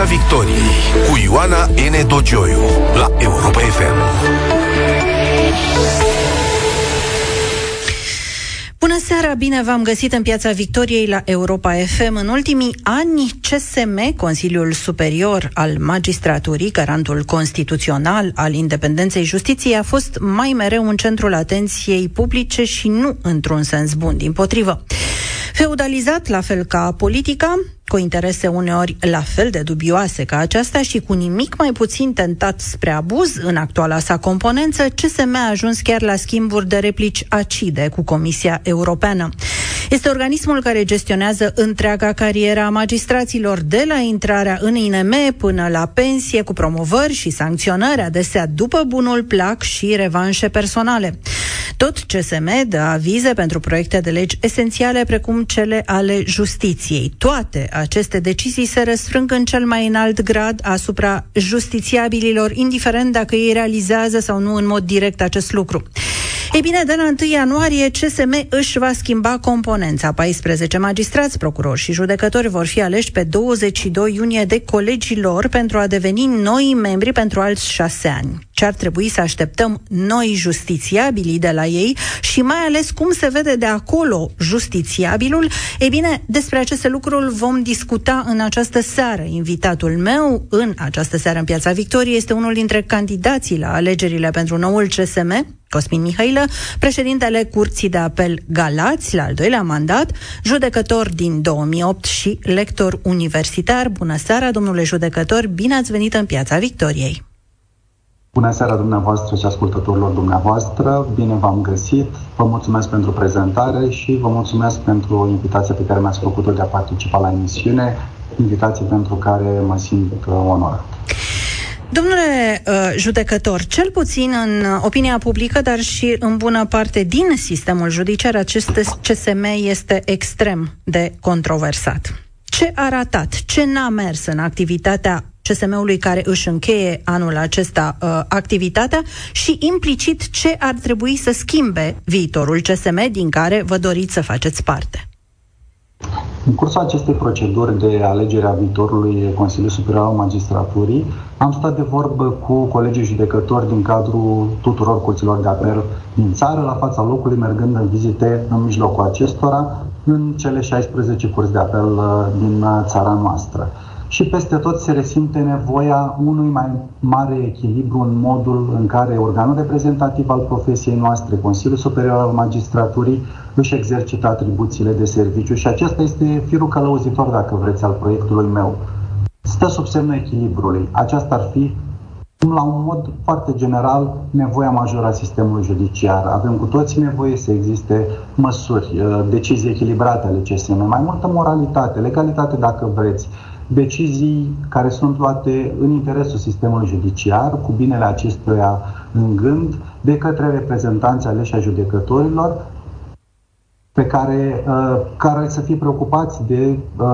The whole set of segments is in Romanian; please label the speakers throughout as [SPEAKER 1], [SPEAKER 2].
[SPEAKER 1] Piața Victoriei cu Ioana N. Dogioiu la Europa FM.
[SPEAKER 2] Bună seara, bine v-am găsit în Piața Victoriei la Europa FM. În ultimii ani, CSM, Consiliul Superior al Magistraturii, garantul constituțional al independenței justiției, a fost mai mereu în centrul atenției publice și nu într-un sens bun, din potrivă. Feudalizat la fel ca politica, cu interese uneori la fel de dubioase ca aceasta și cu nimic mai puțin tentat spre abuz în actuala sa componență, CSM a ajuns chiar la schimburi de replici acide cu Comisia Europeană. Este organismul care gestionează întreaga cariera a magistraților, de la intrarea în INM până la pensie, cu promovări și sancționări, adesea după bunul plac și revanșe personale. Tot CSM dă avize pentru proiecte de legi esențiale precum cele ale justiției. Toate aceste decizii se răsfrâng în cel mai înalt grad asupra justițiabililor, indiferent dacă ei realizează sau nu în mod direct acest lucru. Ei bine, de la 1 ianuarie, CSM își va schimba componența. 14 magistrați, procurori și judecători vor fi aleși pe 22 iunie de colegii lor pentru a deveni noi membri pentru alți șase ani. Ce ar trebui să așteptăm noi justițiabili de la ei și mai ales cum se vede de acolo justițiabilul? Ei bine, despre aceste lucruri vom discuta în această seară. Invitatul meu în această seară în Piața Victoriei este unul dintre candidații la alegerile pentru noul CSM, Cosmin Mihailă, președintele Curții de Apel Galați, la al doilea mandat, judecător din 2008 și lector universitar. Bună seara, domnule judecător, bine ați venit în Piața Victoriei!
[SPEAKER 3] Bună seara dumneavoastră și ascultătorilor dumneavoastră, bine v-am găsit, vă mulțumesc pentru prezentare și vă mulțumesc pentru invitația pe care mi-ați făcut-o de a participa la emisiune, invitație pentru care mă simt uh, onorat.
[SPEAKER 2] Domnule uh, judecător, cel puțin în opinia publică, dar și în bună parte din sistemul judiciar, acest CSM este extrem de controversat. Ce a ratat? Ce n-a mers în activitatea CSM-ului care își încheie anul acesta uh, activitatea și implicit ce ar trebui să schimbe viitorul CSM din care vă doriți să faceți parte?
[SPEAKER 3] În cursul acestei proceduri de alegere a viitorului Consiliului Superior al Magistraturii, am stat de vorbă cu colegii judecători din cadrul tuturor curților de apel din țară, la fața locului, mergând în vizite în mijlocul acestora, în cele 16 curți de apel uh, din uh, țara noastră și peste tot se resimte nevoia unui mai mare echilibru în modul în care organul reprezentativ al profesiei noastre, Consiliul Superior al Magistraturii, își exercită atribuțiile de serviciu și acesta este firul călăuzitor, dacă vreți, al proiectului meu. Stă sub semnul echilibrului. Aceasta ar fi la un mod foarte general, nevoia majoră a sistemului judiciar. Avem cu toții nevoie să existe măsuri, uh, decizii echilibrate ale CSM, mai multă moralitate, legalitate dacă vreți, decizii care sunt luate în interesul sistemului judiciar, cu binele acestuia în gând, de către reprezentanții aleși a judecătorilor, pe care, uh, care să fie preocupați de uh,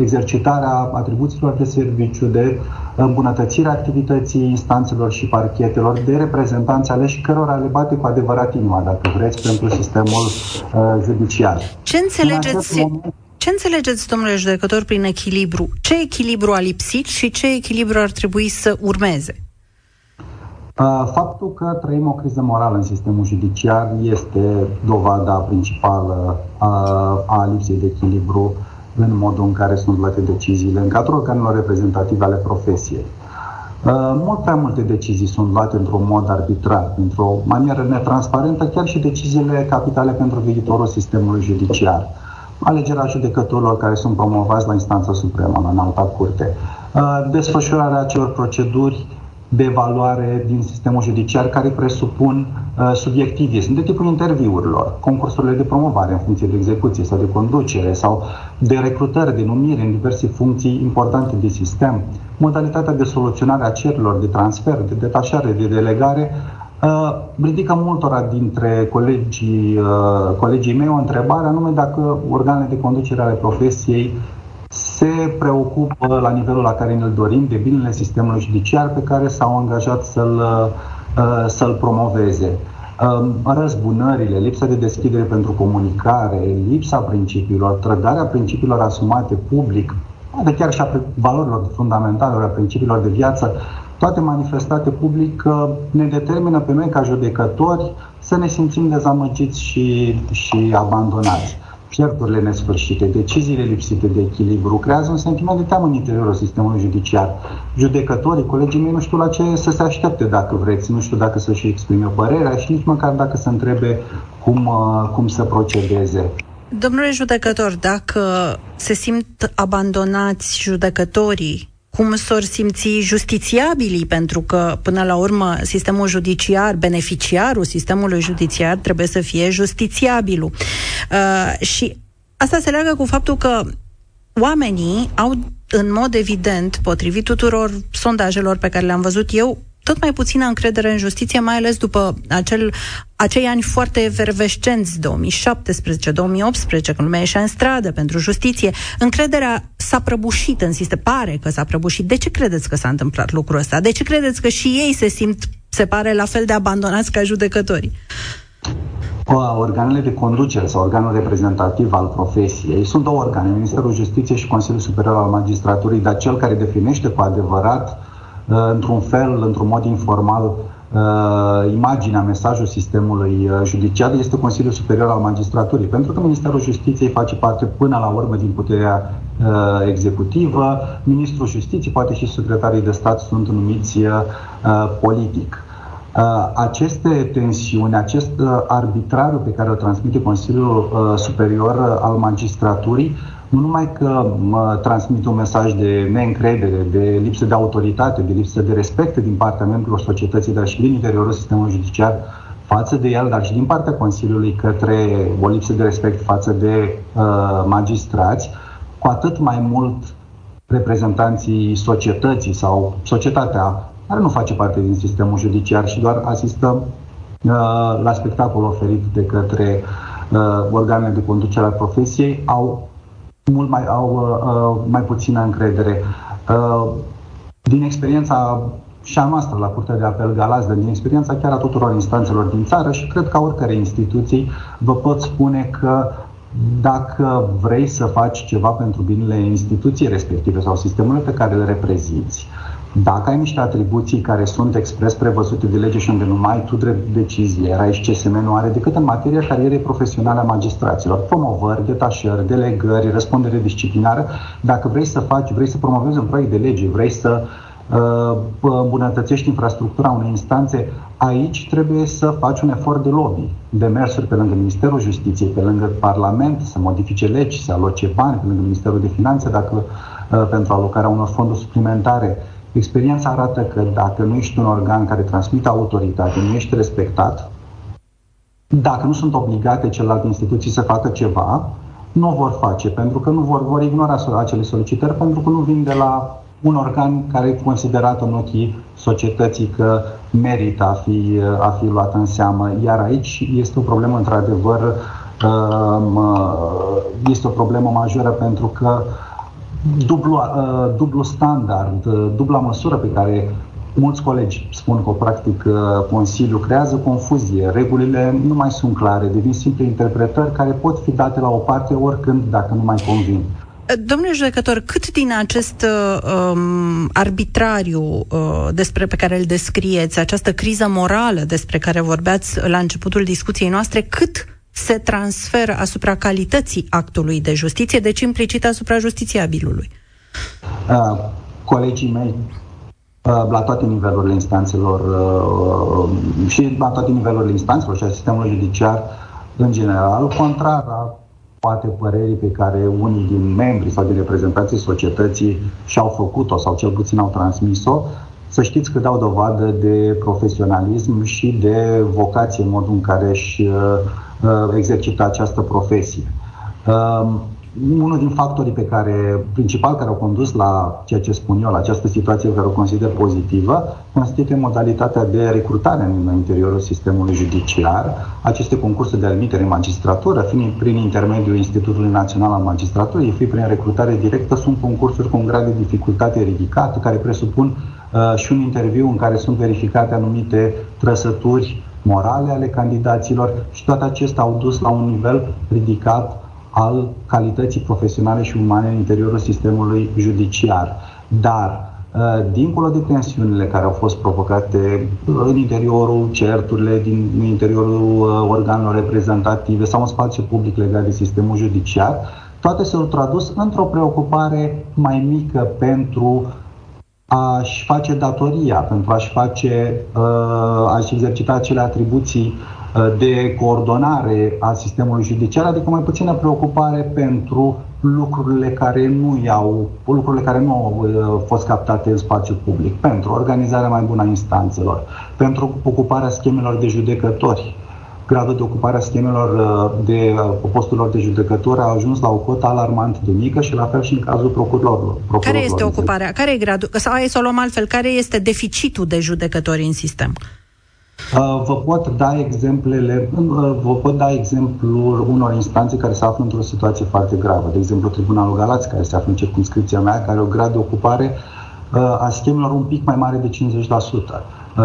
[SPEAKER 3] exercitarea atribuțiilor de serviciu, de îmbunătățirea activității instanțelor și parchetelor, de reprezentanți aleși cărora le bate cu adevărat inima, dacă vreți, pentru sistemul uh, judiciar.
[SPEAKER 2] Ce înțelegeți? Moment, ce înțelegeți, domnule judecător, prin echilibru? Ce echilibru a lipsit și ce echilibru ar trebui să urmeze?
[SPEAKER 3] Faptul că trăim o criză morală în sistemul judiciar este dovada principală a lipsei de echilibru în modul în care sunt luate deciziile în cadrul organelor reprezentative ale profesiei. Mult prea multe decizii sunt luate într-un mod arbitrar, într-o manieră netransparentă, chiar și deciziile capitale pentru viitorul sistemului judiciar alegerea judecătorilor care sunt promovați la instanța supremă, la înalta curte, uh, desfășurarea acelor proceduri de evaluare din sistemul judiciar care presupun uh, subiectivism, de tipul interviurilor, concursurile de promovare în funcție de execuție sau de conducere sau de recrutări, de numire în diverse funcții importante de sistem, modalitatea de soluționare a cererilor de transfer, de detașare, de delegare, Uh, ridică multora dintre colegii, uh, colegii mei o întrebare, anume dacă organele de conducere ale profesiei se preocupă la nivelul la care ne-l dorim de binele sistemului judiciar pe care s-au angajat să-l, uh, să-l promoveze. Um, răzbunările, lipsa de deschidere pentru comunicare, lipsa principiilor, trădarea principiilor asumate public, de chiar și a valorilor fundamentale, a principiilor de viață, toate manifestate public, ne determină pe noi ca judecători să ne simțim dezamăgiți și, și abandonați. Certurile nesfârșite, deciziile lipsite de echilibru, creează un sentiment de teamă în interiorul sistemului judiciar. Judecătorii, colegii mei, nu știu la ce să se aștepte dacă vreți, nu știu dacă să-și exprime părerea și nici măcar dacă să întrebe cum, uh, cum să procedeze.
[SPEAKER 2] Domnule judecător, dacă se simt abandonați judecătorii cum s-or simți justițiabilii, pentru că, până la urmă, sistemul judiciar, beneficiarul sistemului judiciar trebuie să fie justițiabilul. Uh, și asta se leagă cu faptul că oamenii au, în mod evident, potrivit tuturor sondajelor pe care le-am văzut eu, tot mai puțină încredere în justiție, mai ales după acel, acei ani foarte efervescenți, 2017-2018, când lumea ieșea în stradă pentru justiție. Încrederea s-a prăbușit în sistem. Pare că s-a prăbușit. De ce credeți că s-a întâmplat lucrul ăsta? De ce credeți că și ei se simt, se pare, la fel de abandonați ca judecătorii?
[SPEAKER 3] Organele de conducere sau organul reprezentativ al profesiei sunt două organe, Ministerul Justiției și Consiliul Superior al Magistraturii, dar cel care definește cu adevărat Uh, într-un fel, într-un mod informal, uh, imaginea, mesajul sistemului uh, judiciar este Consiliul Superior al Magistraturii, pentru că Ministerul Justiției face parte până la urmă din puterea executivă, Ministrul Justiției, poate și secretarii de stat sunt numiți politic. Aceste tensiuni, acest arbitrariu pe care îl transmite Consiliul Superior al Magistraturii nu numai că mă transmit un mesaj de neîncredere, de lipsă de autoritate, de lipsă de respect din partea membrilor societății, dar și din interiorul sistemului judiciar față de el, dar și din partea Consiliului către o lipsă de respect față de uh, magistrați, cu atât mai mult reprezentanții societății sau societatea care nu face parte din sistemul judiciar și doar asistă uh, la spectacol oferit de către uh, organele de conducere a profesiei, au mult mai au uh, uh, mai puțină încredere. Uh, din experiența și a noastră la Curtea de Apel Galați, din experiența chiar a tuturor instanțelor din țară și cred că oricare instituții, vă pot spune că dacă vrei să faci ceva pentru binele instituției respective sau sistemului pe care le reprezinți, dacă ai niște atribuții care sunt expres prevăzute de lege și unde nu ai tu drept decizie, aici CSM nu are decât în materia carierei profesionale a magistraților, promovări, detașări, delegări, răspundere disciplinară, dacă vrei să faci, vrei să promovezi un proiect de lege, vrei să uh, îmbunătățești infrastructura unei instanțe, aici trebuie să faci un efort de lobby, de mersuri pe lângă Ministerul Justiției, pe lângă Parlament, să modifice legi, să aloce bani, pe lângă Ministerul de Finanțe, dacă uh, pentru alocarea unor fonduri suplimentare. Experiența arată că dacă nu ești un organ care transmite autoritate, nu ești respectat, dacă nu sunt obligate celelalte instituții să facă ceva, nu o vor face, pentru că nu vor, vor ignora acele solicitări, pentru că nu vin de la un organ care e considerat în ochii societății că merită a fi, a fi luat în seamă. Iar aici este o problemă, într-adevăr, este o problemă majoră pentru că dublu, uh, dublu standard, uh, dubla măsură pe care mulți colegi spun că o practic uh, Consiliul creează confuzie. Regulile nu mai sunt clare, devin simple interpretări care pot fi date la o parte oricând dacă nu mai convin.
[SPEAKER 2] Domnule judecător, cât din acest um, arbitrariu uh, despre pe care îl descrieți, această criză morală despre care vorbeați la începutul discuției noastre, cât se transferă asupra calității actului de justiție, deci implicit asupra justițiabilului.
[SPEAKER 3] Uh, colegii mei uh, la toate nivelurile instanțelor uh, și la toate nivelurile instanțelor și a sistemului judiciar în general, contrar a poate părerii pe care unii din membrii sau din reprezentanții societății și-au făcut-o sau cel puțin au transmis-o, să știți că dau dovadă de profesionalism și de vocație în modul în care își uh, Uh, exercita această profesie. Um, unul din factorii pe care, principal care au condus la ceea ce spun eu, la această situație care o consider pozitivă, constituie modalitatea de recrutare în interiorul sistemului judiciar. Aceste concursuri de admitere în magistratură, fiind prin intermediul Institutului Național al Magistraturii, fie prin recrutare directă, sunt concursuri cu un grad de dificultate ridicat, care presupun uh, și un interviu în care sunt verificate anumite trăsături morale ale candidaților și toate acestea au dus la un nivel ridicat al calității profesionale și umane în interiorul sistemului judiciar. Dar uh, dincolo de tensiunile care au fost provocate în interiorul certurile, din interiorul uh, organelor reprezentative sau în spațiu public legat de sistemul judiciar, toate s-au tradus într-o preocupare mai mică pentru a-și face datoria, pentru a-și face, uh, a-și exercita acele atribuții uh, de coordonare a sistemului judiciar, adică mai puțină preocupare pentru lucrurile care nu iau, lucrurile care nu au uh, fost captate în spațiu public, pentru organizarea mai bună a instanțelor, pentru ocuparea schemelor de judecători, gradul de ocupare a schemelor uh, de uh, posturilor de judecători a ajuns la o cotă alarmant de mică și la fel și în cazul procurorilor.
[SPEAKER 2] Care este ocuparea? Care e gradul? Sau hai să o luăm altfel, care este deficitul de judecători în sistem?
[SPEAKER 3] Uh, vă pot da exemplele, vă pot da exemplul unor instanțe care se află într-o situație foarte gravă. De exemplu, Tribunalul Galați, care se află în circunscripția mea, care are o grad de ocupare a schemelor un pic mai mare de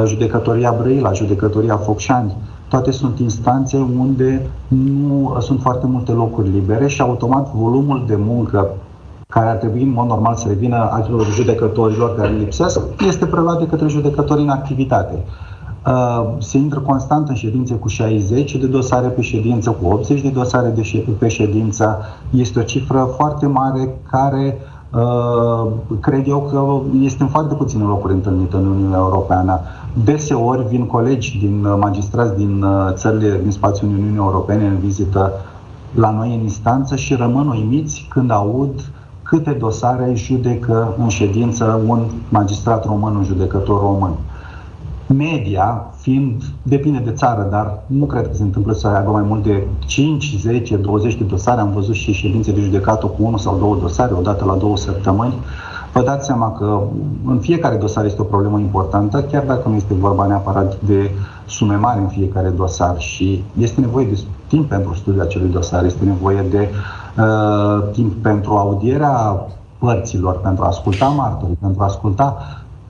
[SPEAKER 3] 50%. Judecătoria Brăila, judecătoria Focșani, toate sunt instanțe unde nu sunt foarte multe locuri libere și automat volumul de muncă care ar trebui în mod normal să revină acelor judecătorilor care lipsesc, este preluat de către judecători în activitate. Uh, se intră constant în ședințe cu 60 de dosare pe ședință, cu 80 de dosare de pe ședință. Este o cifră foarte mare care uh, cred eu că este în foarte puține locuri întâlnită în Uniunea Europeană. Deseori vin colegi din uh, magistrați din uh, țările din spațiul Uniunii Europene în vizită la noi în instanță și rămân uimiți când aud câte dosare judecă în ședință un magistrat român, un judecător român. Media, fiind, depinde de țară, dar nu cred că se întâmplă să aibă mai mult de 5, 10, 20 de dosare. Am văzut și ședințe de judecată cu unul sau două dosare, odată la două săptămâni. Vă dați seama că în fiecare dosar este o problemă importantă, chiar dacă nu este vorba neapărat de sume mari în fiecare dosar și este nevoie de timp pentru studiul acelui dosar, este nevoie de uh, timp pentru audierea părților, pentru a asculta martorii, pentru a asculta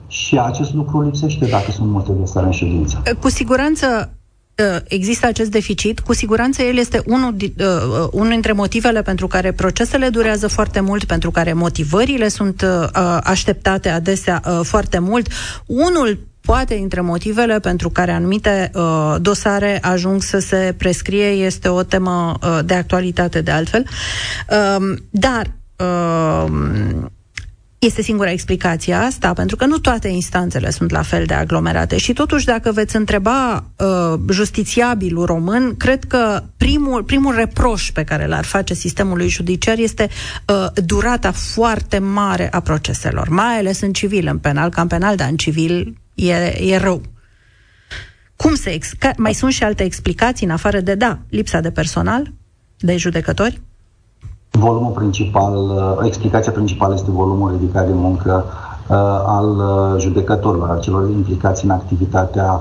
[SPEAKER 3] și acest lucru lipsește dacă sunt multe dosare în ședință.
[SPEAKER 2] Cu siguranță Uh, există acest deficit, cu siguranță el este unul, uh, uh, unul dintre motivele pentru care procesele durează foarte mult, pentru care motivările sunt uh, așteptate adesea uh, foarte mult. Unul poate dintre motivele pentru care anumite uh, dosare ajung să se prescrie este o temă uh, de actualitate de altfel. Uh, dar uh, este singura explicație asta, pentru că nu toate instanțele sunt la fel de aglomerate și totuși dacă veți întreba uh, justițiabilul român, cred că primul, primul reproș pe care l-ar face sistemului judiciar este uh, durata foarte mare a proceselor, mai ales în civil, în penal, ca în penal, dar în civil e, e rău. Cum se ex- mai sunt și alte explicații în afară de, da, lipsa de personal, de judecători?
[SPEAKER 3] Volumul principal, uh, explicația principală este volumul ridicat de muncă uh, al uh, judecătorilor, al celor implicați în activitatea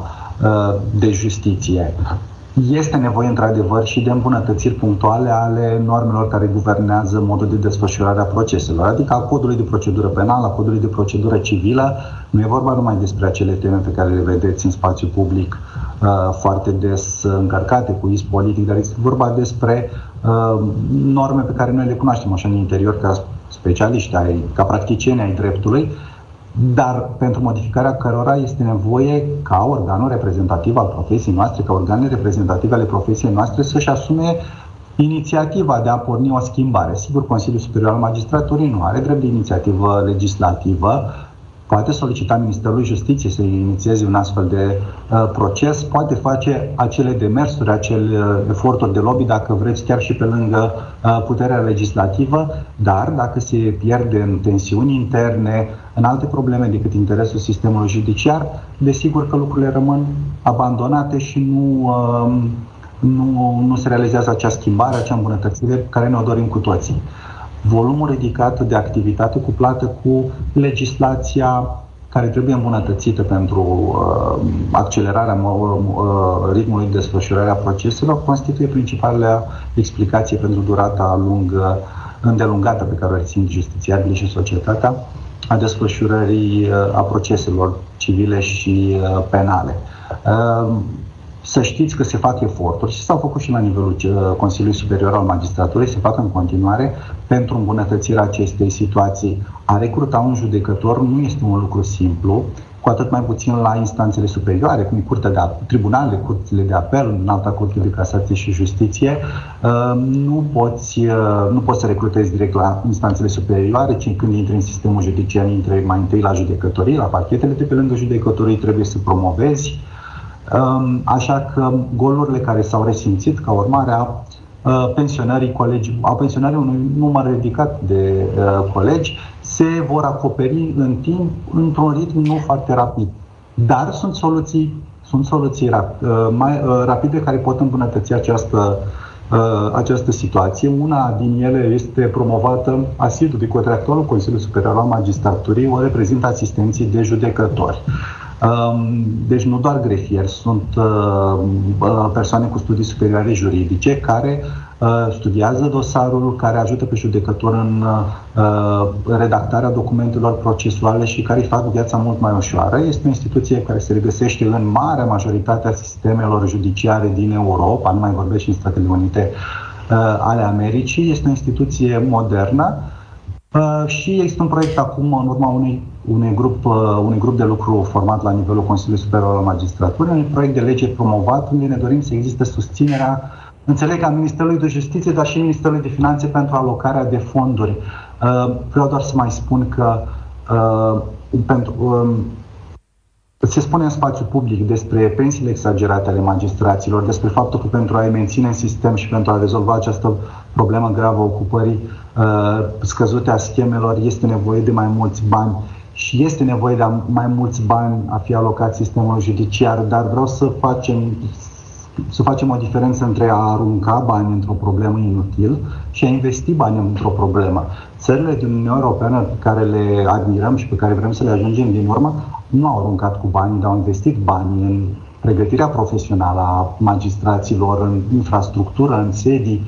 [SPEAKER 3] de justiție. Este nevoie, într-adevăr, și de îmbunătățiri punctuale ale normelor care guvernează modul de desfășurare a proceselor, adică a codului de procedură penală, a codului de procedură civilă. Nu e vorba numai despre acele teme pe care le vedeți în spațiu public uh, foarte des încărcate cu is politic, dar este vorba despre uh, norme pe care noi le cunoaștem așa în interior ca specialiști, ai, ca practicieni ai dreptului, dar pentru modificarea cărora este nevoie ca organul reprezentativ al profesiei noastre, ca organele reprezentative ale profesiei noastre să-și asume inițiativa de a porni o schimbare. Sigur, Consiliul Superior al Magistraturii nu are drept de inițiativă legislativă, poate solicita Ministerului Justiției să inițieze un astfel de uh, proces, poate face acele demersuri, acele uh, eforturi de lobby, dacă vreți, chiar și pe lângă uh, puterea legislativă, dar dacă se pierde în tensiuni interne, în alte probleme decât interesul sistemului judiciar, desigur că lucrurile rămân abandonate și nu, uh, nu, nu se realizează acea schimbare, acea îmbunătățire pe care ne-o dorim cu toții volumul ridicat de activitate cuplată cu legislația care trebuie îmbunătățită pentru uh, accelerarea uh, ritmului de desfășurare a proceselor, constituie principalele explicații pentru durata lungă, îndelungată pe care o rețin justițiabili și societatea a desfășurării uh, a proceselor civile și uh, penale. Uh, să știți că se fac eforturi și s-au făcut și la nivelul uh, Consiliului Superior al Magistraturii, se fac în continuare pentru îmbunătățirea acestei situații. A recruta un judecător nu este un lucru simplu, cu atât mai puțin la instanțele superioare, cum e Curtea de Tribunale, Curțile de Apel, în alta Curte de Casație și Justiție, uh, nu poți, uh, nu poți să recrutezi direct la instanțele superioare, ci când intri în sistemul judiciar, intri mai întâi la judecătorii, la parchetele de pe lângă judecătorii, trebuie să promovezi. Um, așa că golurile care s-au resimțit ca urmare a uh, pensionării colegi, a pensionării unui număr ridicat de colegi se vor acoperi în timp într-un ritm nu foarte rapid. Dar sunt soluții, sunt soluții rap, uh, mai uh, rapide care pot îmbunătăți această, uh, această situație. Una din ele este promovată asidu de către actualul Consiliu Superior al Magistraturii, o reprezintă asistenții de judecători. Um, deci nu doar grefieri, sunt persoane cu studii superioare juridice care Uh, studiază dosarul, care ajută pe judecător în uh, redactarea documentelor procesuale și care îi fac viața mult mai ușoară. Este o instituție care se regăsește în marea majoritate a sistemelor judiciare din Europa, nu mai vorbesc și în Statele Unite uh, ale Americii. Este o instituție modernă și există un proiect acum, în urma unui, unui, grup, unui grup de lucru format la nivelul Consiliului Superior al Magistraturii, un proiect de lege promovat unde ne dorim să existe susținerea Înțeleg a Ministerului de Justiție, dar și Ministerului de Finanțe pentru alocarea de fonduri. Uh, vreau doar să mai spun că uh, pentru, um, se spune în spațiu public despre pensiile exagerate ale magistraților, despre faptul că pentru a-i menține în sistem și pentru a rezolva această problemă gravă ocupării uh, scăzute a schemelor, este nevoie de mai mulți bani și este nevoie de mai mulți bani a fi alocați sistemul judiciar, dar vreau să facem, să facem o diferență între a arunca bani într-o problemă inutil și a investi bani într-o problemă. Țările din Uniunea Europeană pe care le admirăm și pe care vrem să le ajungem din urmă nu au aruncat cu bani, dar au investit bani în pregătirea profesională a magistraților, în infrastructură, în sedii.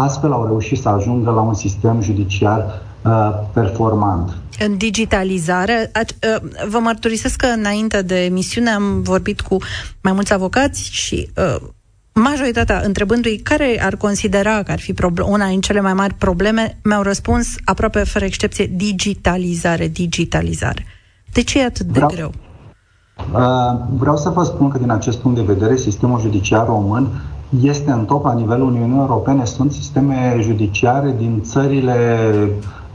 [SPEAKER 3] Astfel au reușit să ajungă la un sistem judiciar uh, performant.
[SPEAKER 2] În digitalizare, uh, vă mărturisesc că înainte de emisiune am vorbit cu mai mulți avocați și uh, majoritatea, întrebându-i care ar considera că ar fi una din cele mai mari probleme, mi-au răspuns aproape fără excepție digitalizare, digitalizare. De ce e atât de vreau, greu?
[SPEAKER 3] Uh, vreau să vă spun că din acest punct de vedere sistemul judiciar român este în top la nivelul Uniunii Europene. Sunt sisteme judiciare din țările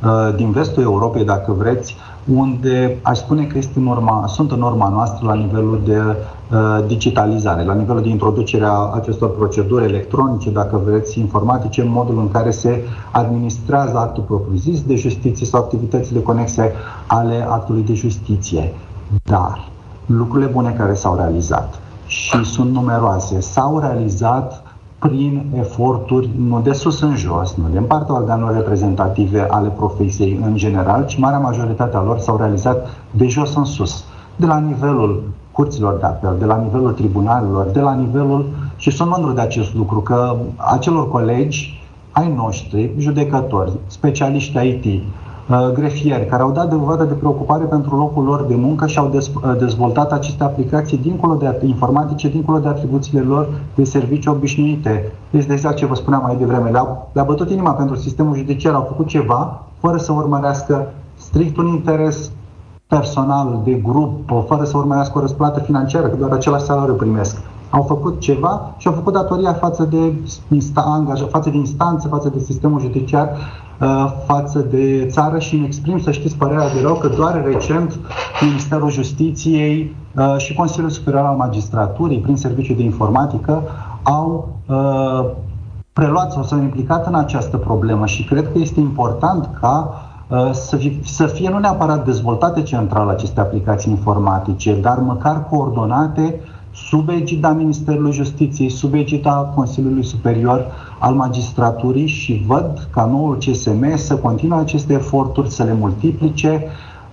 [SPEAKER 3] uh, din vestul Europei, dacă vreți, unde aș spune că este norma, sunt în norma noastră la nivelul de uh, digitalizare, la nivelul de introducere a acestor proceduri electronice, dacă vreți, informatice, în modul în care se administrează actul propriu-zis de justiție sau activitățile conexe ale actului de justiție. Dar lucrurile bune care s-au realizat și sunt numeroase, s-au realizat prin eforturi nu de sus în jos, nu din partea organelor reprezentative ale profesiei în general, ci marea majoritate a lor s-au realizat de jos în sus, de la nivelul curților de apel, de la nivelul tribunalelor, de la nivelul, și sunt mândru de acest lucru, că acelor colegi ai noștri, judecători, specialiști IT, Uh, grefieri care au dat dovadă de preocupare pentru locul lor de muncă și au uh, dezvoltat aceste aplicații dincolo de informatice, dincolo de atribuțiile lor de servicii obișnuite. Este exact ce vă spuneam mai devreme. Le-a, le bătut inima pentru sistemul judiciar, au făcut ceva fără să urmărească strict un interes personal, de grup, fără să urmărească o răsplată financiară, că doar același salariu primesc. Au făcut ceva și au făcut datoria față de, insta, față de instanțe, față de sistemul judiciar Uh, față de țară și îmi exprim, să știți, părerea de rău că doar recent Ministerul Justiției uh, și Consiliul Superior al Magistraturii, prin Serviciul de Informatică, au uh, preluat sau s-au implicat în această problemă și cred că este important ca să fie, să fie nu neapărat dezvoltate central aceste aplicații informatice, dar măcar coordonate sub egida Ministerului Justiției, sub egida Consiliului Superior al Magistraturii și văd ca noul CSM să continue aceste eforturi, să le multiplice,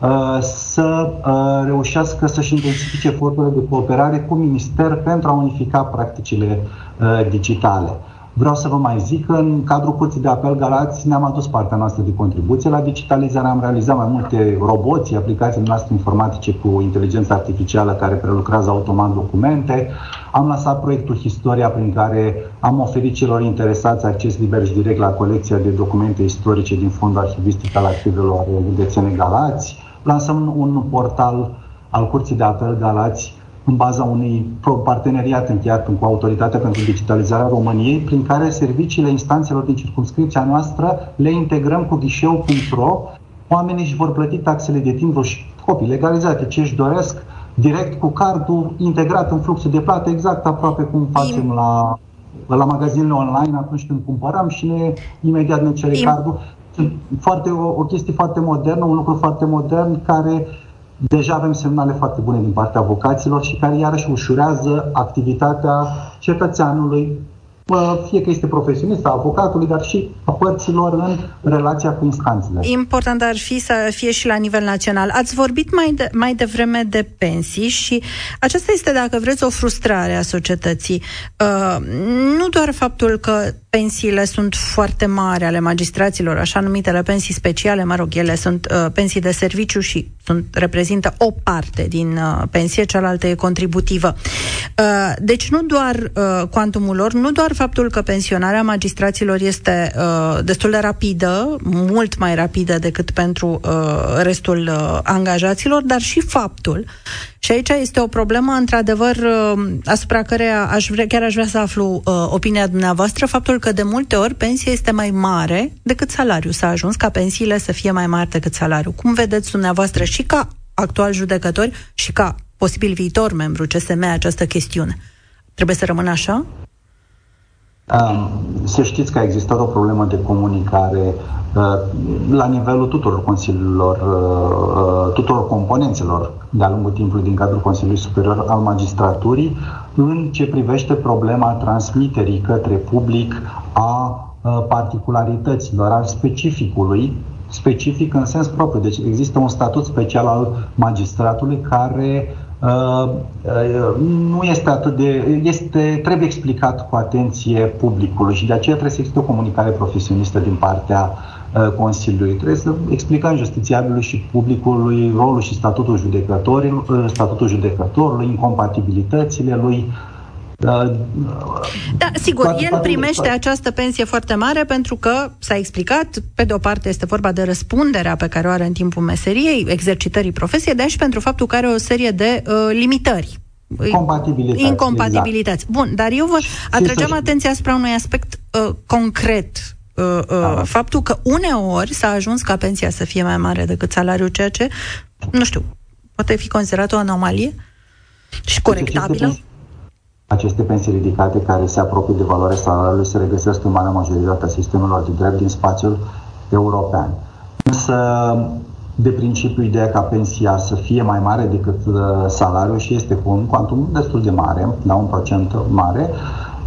[SPEAKER 3] uh, să uh, reușească să-și intensifice eforturile de cooperare cu Minister pentru a unifica practicile uh, digitale. Vreau să vă mai zic că în cadrul Curții de Apel Galați ne-am adus partea noastră de contribuție la digitalizare. Am realizat mai multe roboți, aplicații noastre informatice cu inteligență artificială care prelucrează automat documente. Am lansat proiectul Historia prin care am oferit celor interesați acces liber și direct la colecția de documente istorice din Fondul Arhivistic al Arhivelor Județene Galați. Lansăm un portal al Curții de Apel Galați în baza unui parteneriat încheiat cu Autoritatea pentru Digitalizarea României, prin care serviciile instanțelor din circunscripția noastră le integrăm cu ghișeu.ro. Oamenii își vor plăti taxele de timbru și copii legalizate, ce își doresc, direct cu cardul integrat în fluxul de plată, exact aproape cum facem la, la magazinele online atunci când cumpărăm și ne imediat ne cere cardul. Foarte, o, o chestie foarte modernă, un lucru foarte modern care Deja avem semnale foarte bune din partea avocaților și care iarăși ușurează activitatea cetățeanului, fie că este profesionist, a avocatului, dar și a părților în relația cu instanțele.
[SPEAKER 2] Important ar fi să fie și la nivel național. Ați vorbit mai, de, mai devreme de pensii și aceasta este, dacă vreți, o frustrare a societății. Uh, nu doar faptul că pensiile sunt foarte mari ale magistraților, așa numitele pensii speciale, mă rog, ele sunt uh, pensii de serviciu și sunt, reprezintă o parte din uh, pensie, cealaltă e contributivă. Uh, deci nu doar uh, cuantumul lor, nu doar faptul că pensionarea magistraților este uh, destul de rapidă, mult mai rapidă decât pentru uh, restul uh, angajaților, dar și faptul și aici este o problemă, într-adevăr, uh, asupra care aș vrea, chiar aș vrea să aflu uh, opinia dumneavoastră, faptul că de multe ori pensia este mai mare decât salariul. S-a ajuns ca pensiile să fie mai mari decât salariul. Cum vedeți dumneavoastră și ca actual judecători și ca posibil viitor membru CSM această chestiune? Trebuie să rămână așa?
[SPEAKER 3] Să știți că a existat o problemă de comunicare uh, la nivelul tuturor consiliilor, uh, uh, tuturor componențelor de-a lungul timpului din cadrul Consiliului Superior al Magistraturii în ce privește problema transmiterii către public a particularităților, al specificului, specific în sens propriu. Deci există un statut special al magistratului care Uh, uh, nu este atât de. Este, trebuie explicat cu atenție publicului și de aceea trebuie să existe o comunicare profesionistă din partea uh, Consiliului. Trebuie să explicăm justițiabilului și publicului rolul și statutul judecătorului, statutul judecătorului, incompatibilitățile lui,
[SPEAKER 2] da, da sigur, el primește această pensie foarte mare pentru că, s-a explicat, pe de o parte este vorba de răspunderea pe care o are în timpul meseriei, exercitării profesiei, dar și pentru faptul că are o serie de uh, limitări.
[SPEAKER 3] Incompatibilități.
[SPEAKER 2] Incompatibilități. Exact. Bun, dar eu vă atragem atenția asupra unui aspect uh, concret. Uh, uh, da. Faptul că uneori s-a ajuns ca pensia să fie mai mare decât salariul, ceea ce, nu știu, poate fi considerat o anomalie și corectabilă?
[SPEAKER 3] Aceste pensii ridicate care se apropie de valoarea salariului se regăsesc în marea majoritate a sistemelor de drept din spațiul european. Însă, de principiu, ideea ca pensia să fie mai mare decât uh, salariul și este cu un cuantum destul de mare, la un procent mare,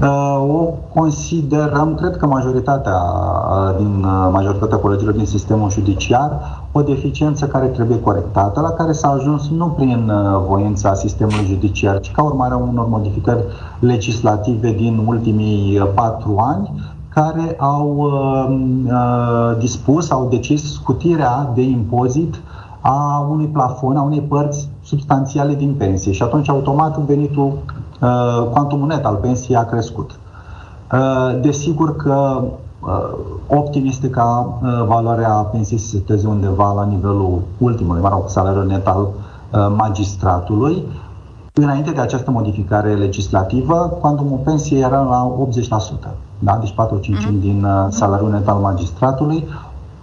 [SPEAKER 3] Uh, o considerăm, cred că majoritatea uh, din uh, majoritatea colegilor din sistemul judiciar, o deficiență care trebuie corectată, la care s-a ajuns nu prin voința sistemului judiciar, ci ca urmare a unor modificări legislative din ultimii patru ani, care au uh, dispus, au decis scutirea de impozit a unui plafon, a unei părți substanțiale din pensie și atunci automat venitul Uh, cuantumul net al pensiei a crescut. Uh, desigur că uh, optim este ca valoarea pensiei să se seteze undeva la nivelul ultimului, mă rog, salariul net al magistratului. Înainte de această modificare legislativă, cuantumul pensiei era la 80%, da? deci 4 5 uh-huh. din salariul net al magistratului,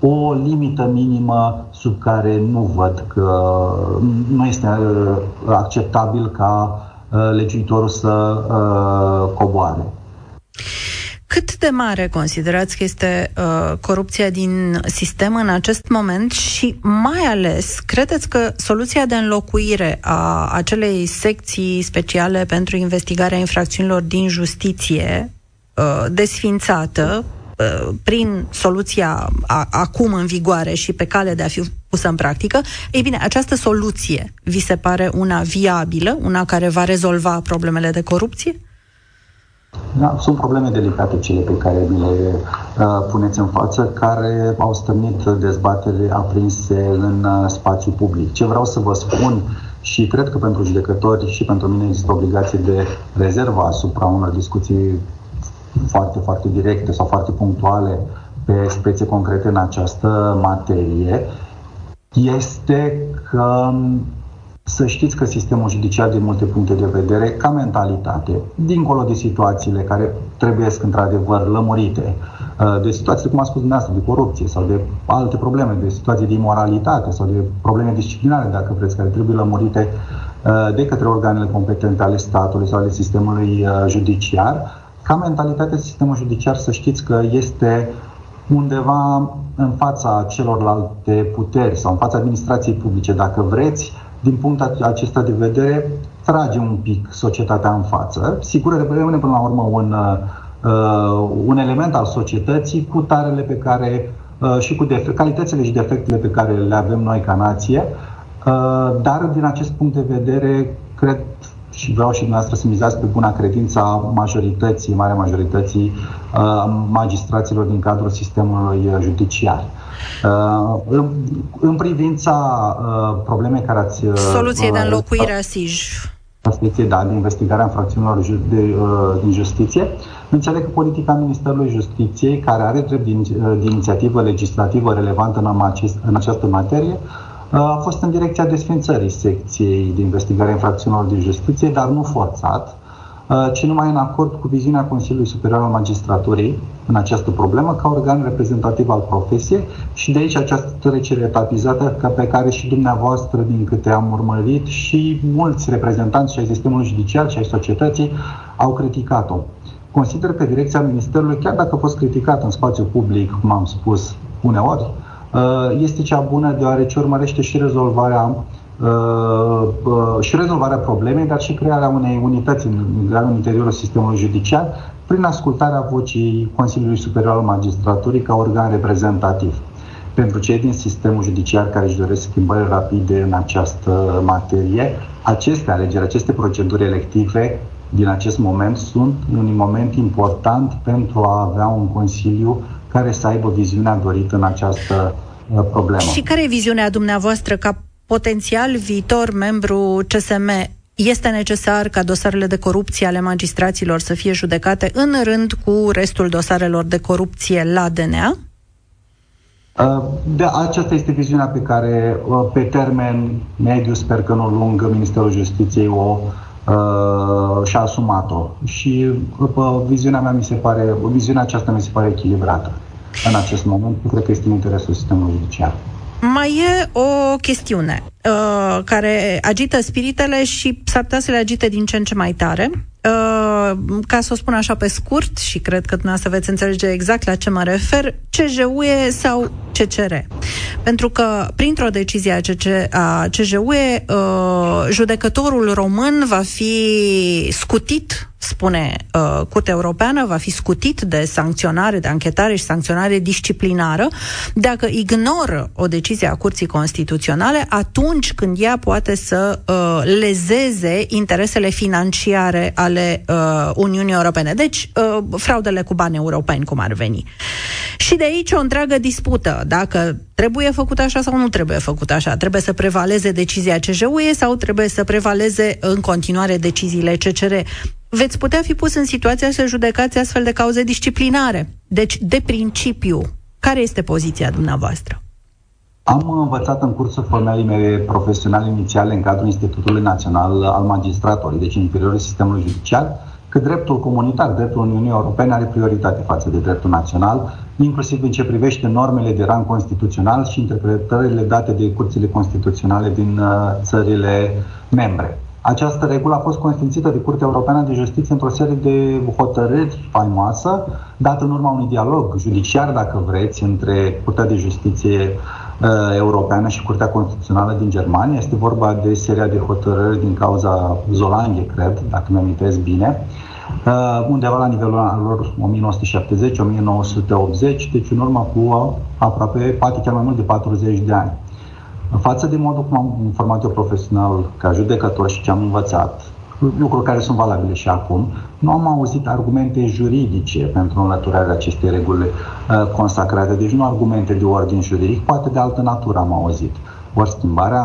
[SPEAKER 3] o limită minimă sub care nu văd că nu este acceptabil ca Uh, legiuitorul să uh, coboare.
[SPEAKER 2] Cât de mare considerați că este uh, corupția din sistem în acest moment și mai ales, credeți că soluția de înlocuire a acelei secții speciale pentru investigarea infracțiunilor din justiție uh, desfințată Uh, prin soluția a, acum în vigoare și pe cale de a fi pusă în practică, ei bine, această soluție vi se pare una viabilă, una care va rezolva problemele de corupție?
[SPEAKER 3] Da, sunt probleme delicate cele pe care mi le uh, puneți în față, care au stârnit dezbatere aprinse în uh, spațiu public. Ce vreau să vă spun și cred că pentru judecători și pentru mine există obligație de rezervă asupra unor discuții foarte, foarte directe sau foarte punctuale pe spețe concrete în această materie, este că să știți că sistemul judiciar, din multe puncte de vedere, ca mentalitate, dincolo de situațiile care trebuie într-adevăr lămurite, uh, de situații, cum a spus dumneavoastră, de corupție sau de alte probleme, de situații de imoralitate sau de probleme disciplinare, dacă vreți, care trebuie lămurite uh, de către organele competente ale statului sau ale sistemului uh, judiciar, ca mentalitate, sistemul judiciar, să știți că este undeva în fața celorlalte puteri sau în fața administrației publice, dacă vreți, din punctul acesta de vedere, trage un pic societatea în față. Sigur, rămâne până la urmă un, uh, un element al societății cu tarele pe care uh, și cu defe- calitățile și defectele pe care le avem noi ca nație, uh, dar din acest punct de vedere, cred și vreau și dumneavoastră să mizați pe buna credință a majorității, mare majorității uh, magistraților din cadrul sistemului judiciar. Uh, în, în privința uh, problemei care ați... Uh,
[SPEAKER 2] Soluție de înlocuire a SIJ.
[SPEAKER 3] Justiție, da, de investigarea infracțiunilor de, uh, din justiție. Înțeleg că politica Ministerului Justiției, care are drept de, de inițiativă legislativă relevantă în, acest, în această materie, a fost în direcția desfințării secției de investigare a infracțiunilor de justiție, dar nu forțat, ci numai în acord cu viziunea Consiliului Superior al Magistraturii în această problemă ca organ reprezentativ al profesiei și de aici această trecere etapizată ca pe care și dumneavoastră, din câte am urmărit, și mulți reprezentanți și ai sistemului judiciar și ai societății au criticat-o. Consider că direcția Ministerului, chiar dacă a fost criticată în spațiu public, cum am spus uneori, Uh, este cea bună deoarece urmărește și rezolvarea uh, uh, și rezolvarea problemei, dar și crearea unei unități în, în interiorul sistemului judiciar prin ascultarea vocii Consiliului Superior al Magistraturii ca organ reprezentativ. Pentru cei din sistemul judiciar care își doresc schimbări rapide în această materie, aceste alegeri, aceste proceduri elective din acest moment sunt un moment important pentru a avea un Consiliu care să aibă viziunea dorită în această uh, problemă.
[SPEAKER 2] Și care e viziunea dumneavoastră ca potențial viitor membru CSM? Este necesar ca dosarele de corupție ale magistraților să fie judecate în rând cu restul dosarelor de corupție la DNA?
[SPEAKER 3] Uh, de, aceasta este viziunea pe care, uh, pe termen mediu, sper că nu lung, Ministerul Justiției o uh, și-a asumat-o. Și uh, viziunea mea mi se pare, viziunea aceasta mi se pare echilibrată în acest moment. Cred că este în interesul sistemului judiciar.
[SPEAKER 2] Mai e o chestiune uh, care agită spiritele și s-ar putea să le agite din ce în ce mai tare. Uh, ca să o spun așa pe scurt și cred că dumneavoastră veți înțelege exact la ce mă refer, CJUE sau CCR. Pentru că printr-o decizie a, CC, a CJUE, uh, judecătorul român va fi scutit spune uh, Curtea Europeană, va fi scutit de sancționare, de anchetare și sancționare disciplinară dacă ignoră o decizie a Curții Constituționale atunci când ea poate să uh, lezeze interesele financiare ale uh, Uniunii Europene. Deci, uh, fraudele cu bani europeni, cum ar veni. Și de aici o întreagă dispută, dacă trebuie făcut așa sau nu trebuie făcut așa. Trebuie să prevaleze decizia CJUE sau trebuie să prevaleze în continuare deciziile CCR veți putea fi pus în situația să judecați astfel de cauze disciplinare. Deci, de principiu, care este poziția dumneavoastră?
[SPEAKER 3] Am învățat în cursul formării mele profesionale inițiale în cadrul Institutului Național al Magistratorii, deci în interiorul sistemului judiciar, că dreptul comunitar, dreptul Uniunii Europene are prioritate față de dreptul național, inclusiv în ce privește normele de rang constituțional și interpretările date de curțile constituționale din uh, țările membre. Această regulă a fost consfințită de Curtea Europeană de Justiție într-o serie de hotărâri faimoasă, dată în urma unui dialog judiciar, dacă vreți, între Curtea de Justiție uh, Europeană și Curtea Constituțională din Germania. Este vorba de seria de hotărâri din cauza Zolanghe, cred, dacă mi amintesc bine, uh, undeva la nivelul anilor 1970-1980, deci în urmă cu aproape, poate chiar mai mult de 40 de ani. În față de modul cum am informat eu profesional ca judecător și ce am învățat, lucruri care sunt valabile și acum. Nu am auzit argumente juridice pentru înlăturarea acestei reguli uh, consacrate, deci nu argumente de ordin juridic, poate de altă natură am auzit. Ori schimbarea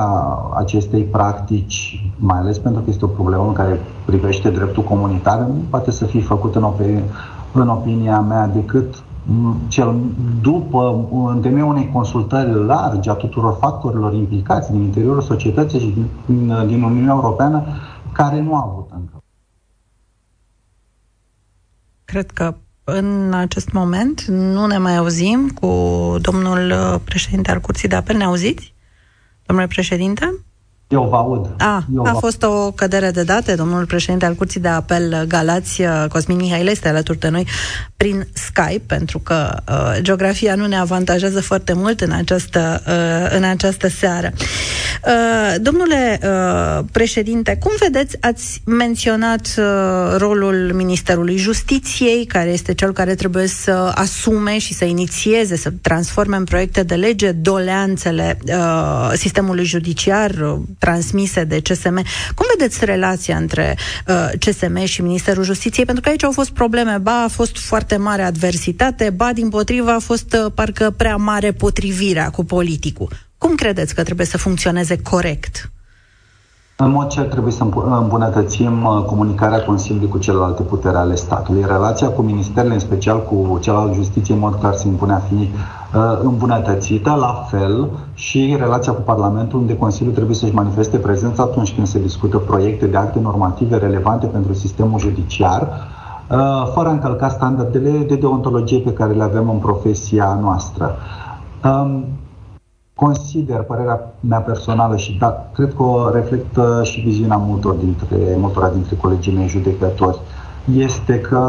[SPEAKER 3] acestei practici, mai ales pentru că este o problemă în care privește dreptul comunitar, nu poate să fie făcută în, opi- în opinia mea decât cel după, în temeiul unei consultări largi a tuturor factorilor implicați din interiorul societății și din, din Uniunea Europeană, care nu a avut încă.
[SPEAKER 2] Cred că în acest moment nu ne mai auzim cu domnul președinte al Curții de Apel. Ne auziți, domnule președinte?
[SPEAKER 3] Eu vă aud.
[SPEAKER 2] A,
[SPEAKER 3] Eu
[SPEAKER 2] a
[SPEAKER 3] vă...
[SPEAKER 2] fost o cădere de date. Domnul președinte al Curții de Apel Galați, uh, Cosmin Mihail, este alături de noi prin Skype, pentru că uh, geografia nu ne avantajează foarte mult în această, uh, în această seară. Uh, domnule uh, președinte, cum vedeți, ați menționat uh, rolul Ministerului Justiției, care este cel care trebuie să asume și să inițieze, să transforme în proiecte de lege doleanțele uh, sistemului judiciar, uh, transmise de CSM. Cum vedeți relația între uh, CSM și Ministerul Justiției? Pentru că aici au fost probleme, ba a fost foarte mare adversitate, ba din potrivă a fost uh, parcă prea mare potrivirea cu politicul. Cum credeți că trebuie să funcționeze corect?
[SPEAKER 3] În mod ce trebuie să îmbunătățim uh, comunicarea Consiliului cu celelalte puteri ale statului. Relația cu ministerele, în special cu cel al justiției, în mod clar se impune a fi uh, îmbunătățită, la fel și relația cu Parlamentul, unde Consiliul trebuie să-și manifeste prezența atunci când se discută proiecte de acte normative relevante pentru sistemul judiciar, uh, fără a încălca standardele de deontologie pe care le avem în profesia noastră. Um, consider, părerea mea personală și da, cred că o reflectă și viziunea multor dintre, multora dintre colegii mei judecători, este că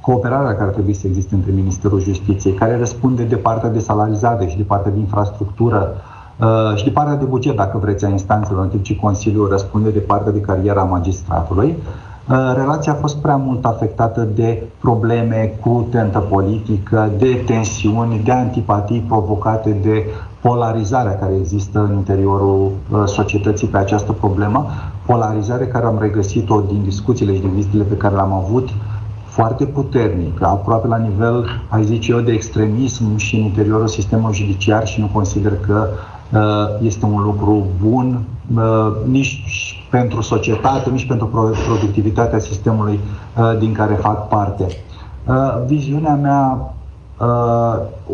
[SPEAKER 3] cooperarea care trebuie să existe între Ministerul Justiției, care răspunde de partea de salarizare și de partea de infrastructură uh, și de partea de buget, dacă vreți, a instanțelor, în timp ce Consiliul răspunde de partea de cariera magistratului, uh, relația a fost prea mult afectată de probleme cu tentă politică, de tensiuni, de antipatii provocate de polarizarea care există în interiorul uh, societății pe această problemă, polarizare care am regăsit-o din discuțiile și din vizitele pe care le-am avut foarte puternic, aproape la nivel, ai zice eu, de extremism și în interiorul sistemului judiciar și nu consider că uh, este un lucru bun uh, nici pentru societate, nici pentru productivitatea sistemului din care fac parte. Viziunea mea uh,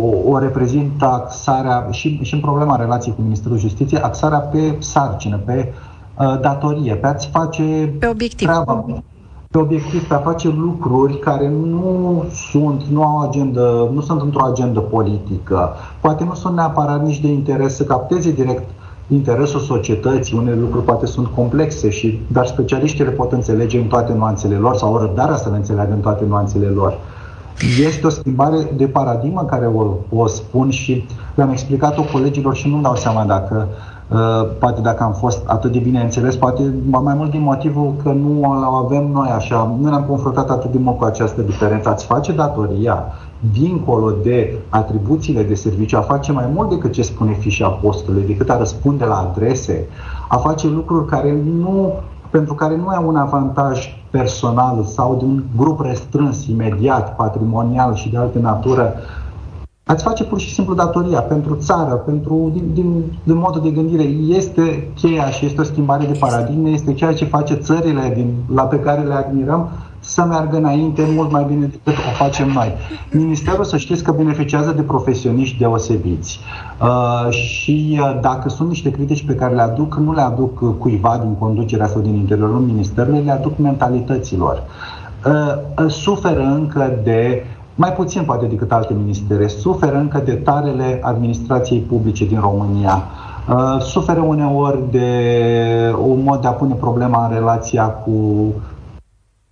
[SPEAKER 3] o, o reprezintă axarea și, și în problema relației cu Ministerul Justiției, axarea pe sarcină, pe uh, datorie, pe a-ți face
[SPEAKER 2] pe obiectiv.
[SPEAKER 3] treaba, pe obiectiv, pe a face lucruri care nu sunt, nu au agendă, nu sunt într-o agendă politică, poate nu sunt neapărat nici de interes să capteze direct interesul societății, unele lucruri poate sunt complexe, și, dar specialiștii le pot înțelege în toate nuanțele lor sau au răbdarea să le înțeleagă în toate nuanțele lor. Este o schimbare de paradigmă care o, o spun și le-am explicat-o colegilor și nu-mi dau seama dacă Uh, poate dacă am fost atât de bine înțeles, poate mai mult din motivul că nu avem noi așa, nu ne-am confruntat atât de mult cu această diferență. Ați face datoria dincolo de atribuțiile de serviciu, a face mai mult decât ce spune fișa postului, decât a răspunde la adrese, a face lucruri care nu, pentru care nu ai un avantaj personal sau de un grup restrâns, imediat, patrimonial și de altă natură, ați face pur și simplu datoria pentru țară, pentru, din, din, din modul de gândire. Este cheia și este o schimbare de paradigme, este ceea ce face țările din, la pe care le admirăm să meargă înainte mult mai bine decât o facem noi. Ministerul, să știți că beneficiază de profesioniști deosebiți. Uh, și uh, dacă sunt niște critici pe care le aduc, nu le aduc cuiva din conducerea sau din interiorul ministerului, le aduc mentalităților. Uh, uh, suferă încă de mai puțin poate decât alte ministere, suferă încă de tarele administrației publice din România. Uh, suferă uneori de un mod de a pune problema în relația cu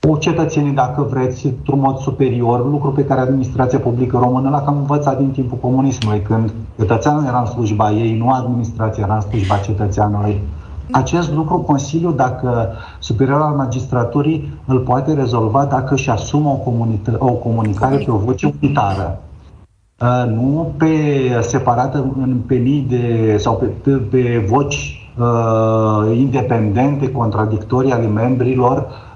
[SPEAKER 3] o cetățenii, dacă vreți, într-un mod superior, lucru pe care administrația publică română l-a cam învățat din timpul comunismului, când cetățeanul era în slujba ei, nu administrația era în slujba cetățeanului. Acest lucru Consiliul, dacă superior al magistraturii, îl poate rezolva dacă își asumă o, comunită, o comunicare pe o voce unitară. Uh, nu pe separată în pe mii de, sau pe, pe, pe voci uh, independente, contradictorii ale membrilor, uh, uh, uh,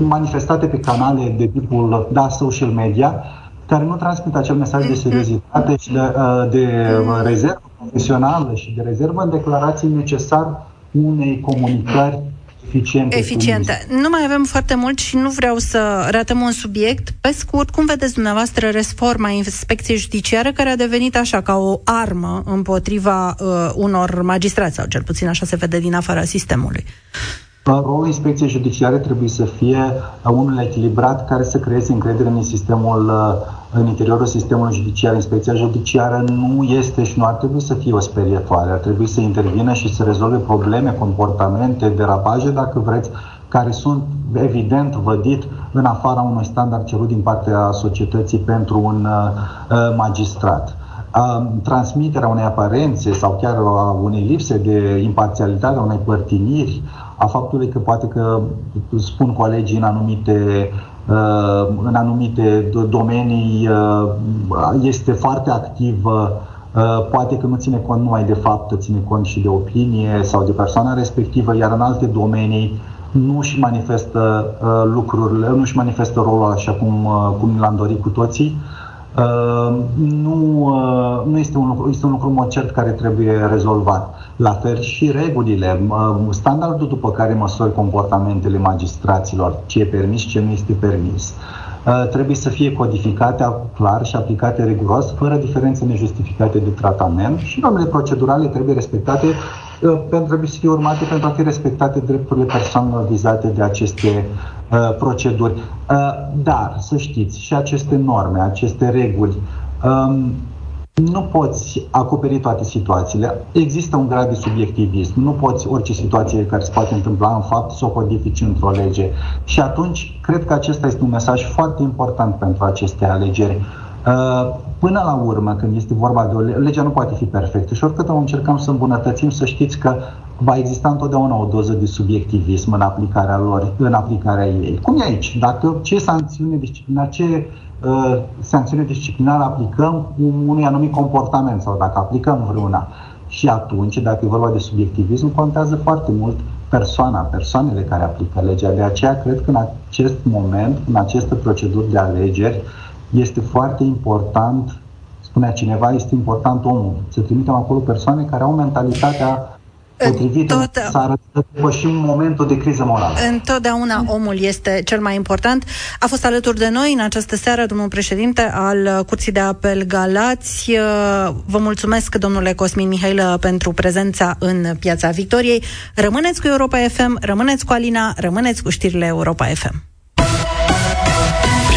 [SPEAKER 3] manifestate pe canale de tipul da, social media, care nu transmit acel mesaj de seriozitate și de, uh, de rezervă profesională și de rezervă în declarații necesar unei comunicări eficiente.
[SPEAKER 2] Eficiente. Nu mai avem foarte mult și nu vreau să ratăm un subiect. Pe scurt, cum vedeți dumneavoastră reforma inspecției judiciare care a devenit așa ca o armă împotriva uh, unor magistrați, sau cel puțin așa se vede din afara sistemului?
[SPEAKER 3] Rolul inspecției judiciare trebuie să fie uh, unul echilibrat care să creeze încredere în sistemul, uh, în interiorul sistemului judiciar. Inspecția judiciară nu este și nu ar trebui să fie o sperietoare, ar trebui să intervină și să rezolve probleme, comportamente, derapaje, dacă vreți, care sunt evident vădit în afara unui standard cerut din partea societății pentru un uh, magistrat transmiterea unei aparențe sau chiar a unei lipse de imparțialitate, a unei părtiniri, a faptului că poate că spun colegii în anumite uh, în anumite domenii uh, este foarte activă, uh, poate că nu ține cont numai de fapt, ține cont și de opinie sau de persoana respectivă, iar în alte domenii nu și manifestă lucrurile, nu și manifestă rolul așa cum, cum l-am dorit cu toții. Uh, nu, uh, nu este un lucru, este un lucru mod cert care trebuie rezolvat. La fel și regulile, uh, standardul după care măsori comportamentele magistraților, ce e permis, ce nu este permis, trebuie să fie codificate clar și aplicate riguros, fără diferențe nejustificate de tratament și normele procedurale trebuie respectate pentru trebuie să fie urmate pentru a fi respectate drepturile persoanelor vizate de aceste uh, proceduri. Uh, dar, să știți, și aceste norme, aceste reguli, um, nu poți acoperi toate situațiile. Există un grad de subiectivism. Nu poți orice situație care se poate întâmpla în fapt să o codifici într-o lege. Și atunci, cred că acesta este un mesaj foarte important pentru aceste alegeri. Uh, până la urmă, când este vorba de o lege, legea nu poate fi perfectă și oricât o încercăm să îmbunătățim, să știți că va exista întotdeauna o doză de subiectivism în aplicarea lor, în aplicarea ei. Cum e aici? Dacă ce sancțiune disciplinară, ce uh, sancțiune disciplinară aplicăm unui anumit comportament sau dacă aplicăm vreuna. Și atunci, dacă e vorba de subiectivism, contează foarte mult persoana, persoanele care aplică legea. De aceea, cred că în acest moment, în aceste proceduri de alegeri, uh, este foarte important, spunea cineva, este important omul. Să trimitem acolo persoane care au mentalitatea potrivită Tot, să depășim momentul de criză morală.
[SPEAKER 2] Întotdeauna omul este cel mai important. A fost alături de noi în această seară domnul președinte al Curții de Apel Galați. Vă mulțumesc, domnule Cosmin Mihailă, pentru prezența în Piața Victoriei. Rămâneți cu Europa FM, rămâneți cu Alina, rămâneți cu știrile Europa FM.